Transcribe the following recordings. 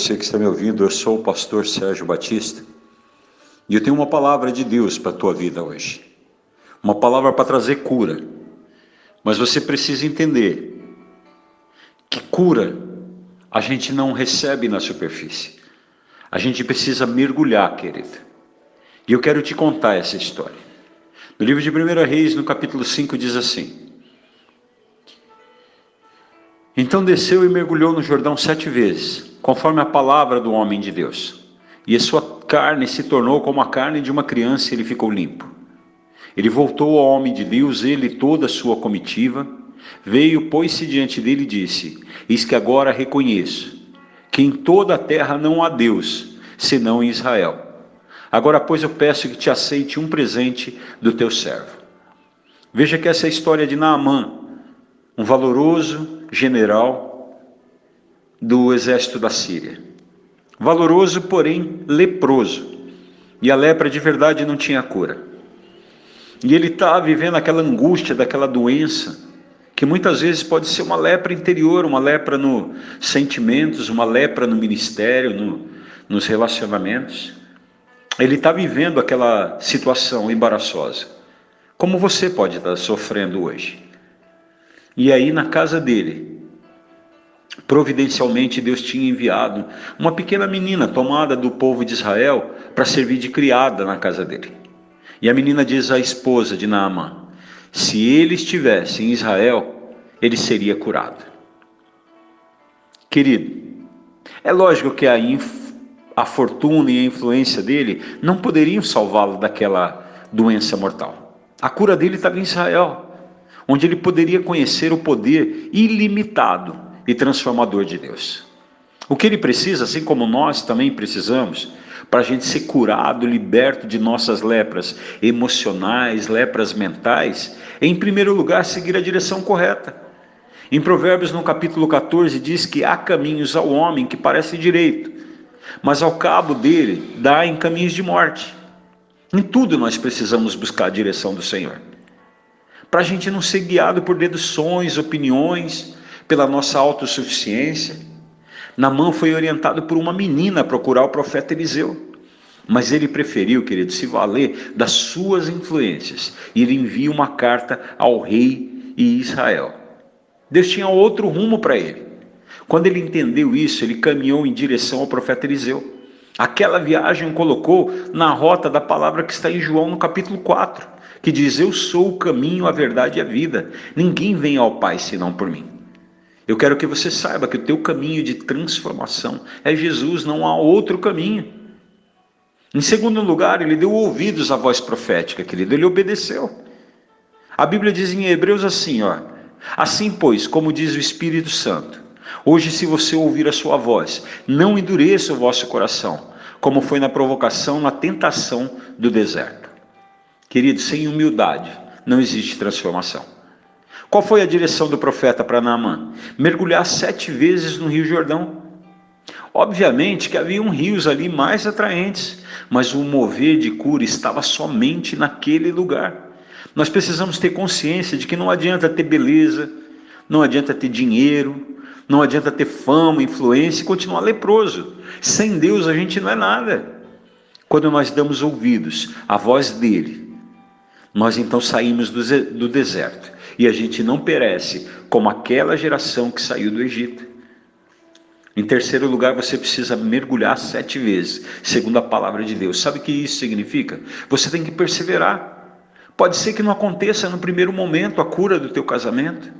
você que está me ouvindo, eu sou o pastor Sérgio Batista e eu tenho uma palavra de Deus para a tua vida hoje. Uma palavra para trazer cura. Mas você precisa entender que cura a gente não recebe na superfície. A gente precisa mergulhar, querido. E eu quero te contar essa história. No livro de 1 Reis, no capítulo 5, diz assim: Então desceu e mergulhou no Jordão sete vezes, conforme a palavra do homem de Deus. E a sua carne se tornou como a carne de uma criança e ele ficou limpo. Ele voltou ao homem de Deus, ele e toda a sua comitiva. Veio, pôs-se diante dele e disse: Eis que agora reconheço que em toda a terra não há Deus, senão em Israel. Agora, pois, eu peço que te aceite um presente do teu servo. Veja que essa é a história de Naamã, um valoroso general do exército da Síria. Valoroso, porém leproso. E a lepra de verdade não tinha cura. E ele está vivendo aquela angústia daquela doença, que muitas vezes pode ser uma lepra interior, uma lepra nos sentimentos, uma lepra no ministério, no, nos relacionamentos. Ele está vivendo aquela situação embaraçosa, como você pode estar sofrendo hoje. E aí, na casa dele, providencialmente Deus tinha enviado uma pequena menina tomada do povo de Israel para servir de criada na casa dele. E a menina diz à esposa de Naamã: se ele estivesse em Israel, ele seria curado. Querido, é lógico que a, a fortuna e a influência dele não poderiam salvá-lo daquela doença mortal. A cura dele estava em Israel onde ele poderia conhecer o poder ilimitado e transformador de Deus. O que ele precisa, assim como nós também precisamos, para a gente ser curado, liberto de nossas lepras emocionais, lepras mentais, é em primeiro lugar seguir a direção correta. Em Provérbios, no capítulo 14, diz que há caminhos ao homem que parecem direito, mas ao cabo dele dá em caminhos de morte. Em tudo nós precisamos buscar a direção do Senhor para a gente não ser guiado por deduções, opiniões, pela nossa autossuficiência. Namã foi orientado por uma menina a procurar o profeta Eliseu. Mas ele preferiu, querido, se valer das suas influências. E ele envia uma carta ao rei e Israel. Deus tinha outro rumo para ele. Quando ele entendeu isso, ele caminhou em direção ao profeta Eliseu. Aquela viagem o colocou na rota da palavra que está em João no capítulo 4 que diz: Eu sou o caminho, a verdade e a vida. Ninguém vem ao Pai senão por mim. Eu quero que você saiba que o teu caminho de transformação é Jesus, não há outro caminho. Em segundo lugar, ele deu ouvidos à voz profética, querido, ele obedeceu. A Bíblia diz em Hebreus assim, ó: Assim, pois, como diz o Espírito Santo, hoje se você ouvir a sua voz, não endureça o vosso coração, como foi na provocação, na tentação do deserto. Querido, sem humildade não existe transformação. Qual foi a direção do profeta para Naamã? Mergulhar sete vezes no Rio Jordão. Obviamente que haviam rios ali mais atraentes, mas o mover de cura estava somente naquele lugar. Nós precisamos ter consciência de que não adianta ter beleza, não adianta ter dinheiro, não adianta ter fama, influência e continuar leproso. Sem Deus a gente não é nada. Quando nós damos ouvidos à voz dele, nós então saímos do deserto e a gente não perece como aquela geração que saiu do Egito. Em terceiro lugar, você precisa mergulhar sete vezes, segundo a palavra de Deus. Sabe o que isso significa? Você tem que perseverar. Pode ser que não aconteça no primeiro momento a cura do teu casamento.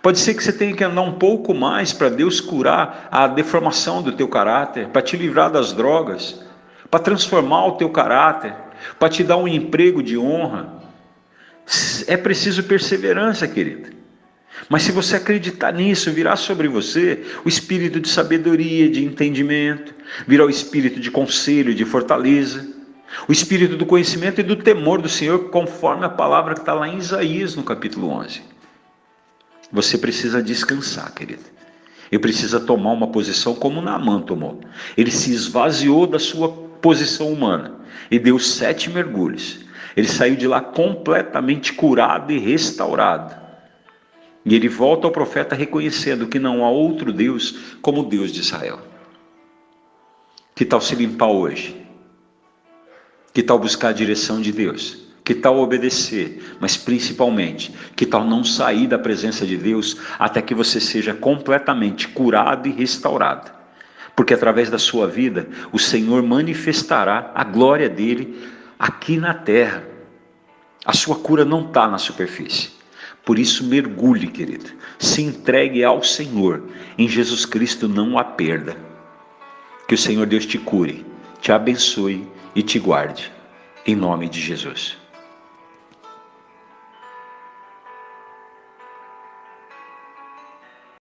Pode ser que você tenha que andar um pouco mais para Deus curar a deformação do teu caráter, para te livrar das drogas, para transformar o teu caráter, para te dar um emprego de honra, é preciso perseverança, querida. Mas se você acreditar nisso, virá sobre você o espírito de sabedoria, de entendimento, virá o espírito de conselho, de fortaleza, o espírito do conhecimento e do temor do Senhor, conforme a palavra que está lá em Isaías, no capítulo 11. Você precisa descansar, querida. E precisa tomar uma posição como Naamã tomou. Ele se esvaziou da sua posição humana e deu sete mergulhos ele saiu de lá completamente curado e restaurado. E ele volta ao profeta reconhecendo que não há outro Deus como o Deus de Israel. Que tal se limpar hoje? Que tal buscar a direção de Deus? Que tal obedecer? Mas principalmente, que tal não sair da presença de Deus até que você seja completamente curado e restaurado? Porque através da sua vida, o Senhor manifestará a glória dele aqui na terra. A sua cura não está na superfície. Por isso, mergulhe, querido. Se entregue ao Senhor. Em Jesus Cristo não há perda. Que o Senhor Deus te cure, te abençoe e te guarde. Em nome de Jesus.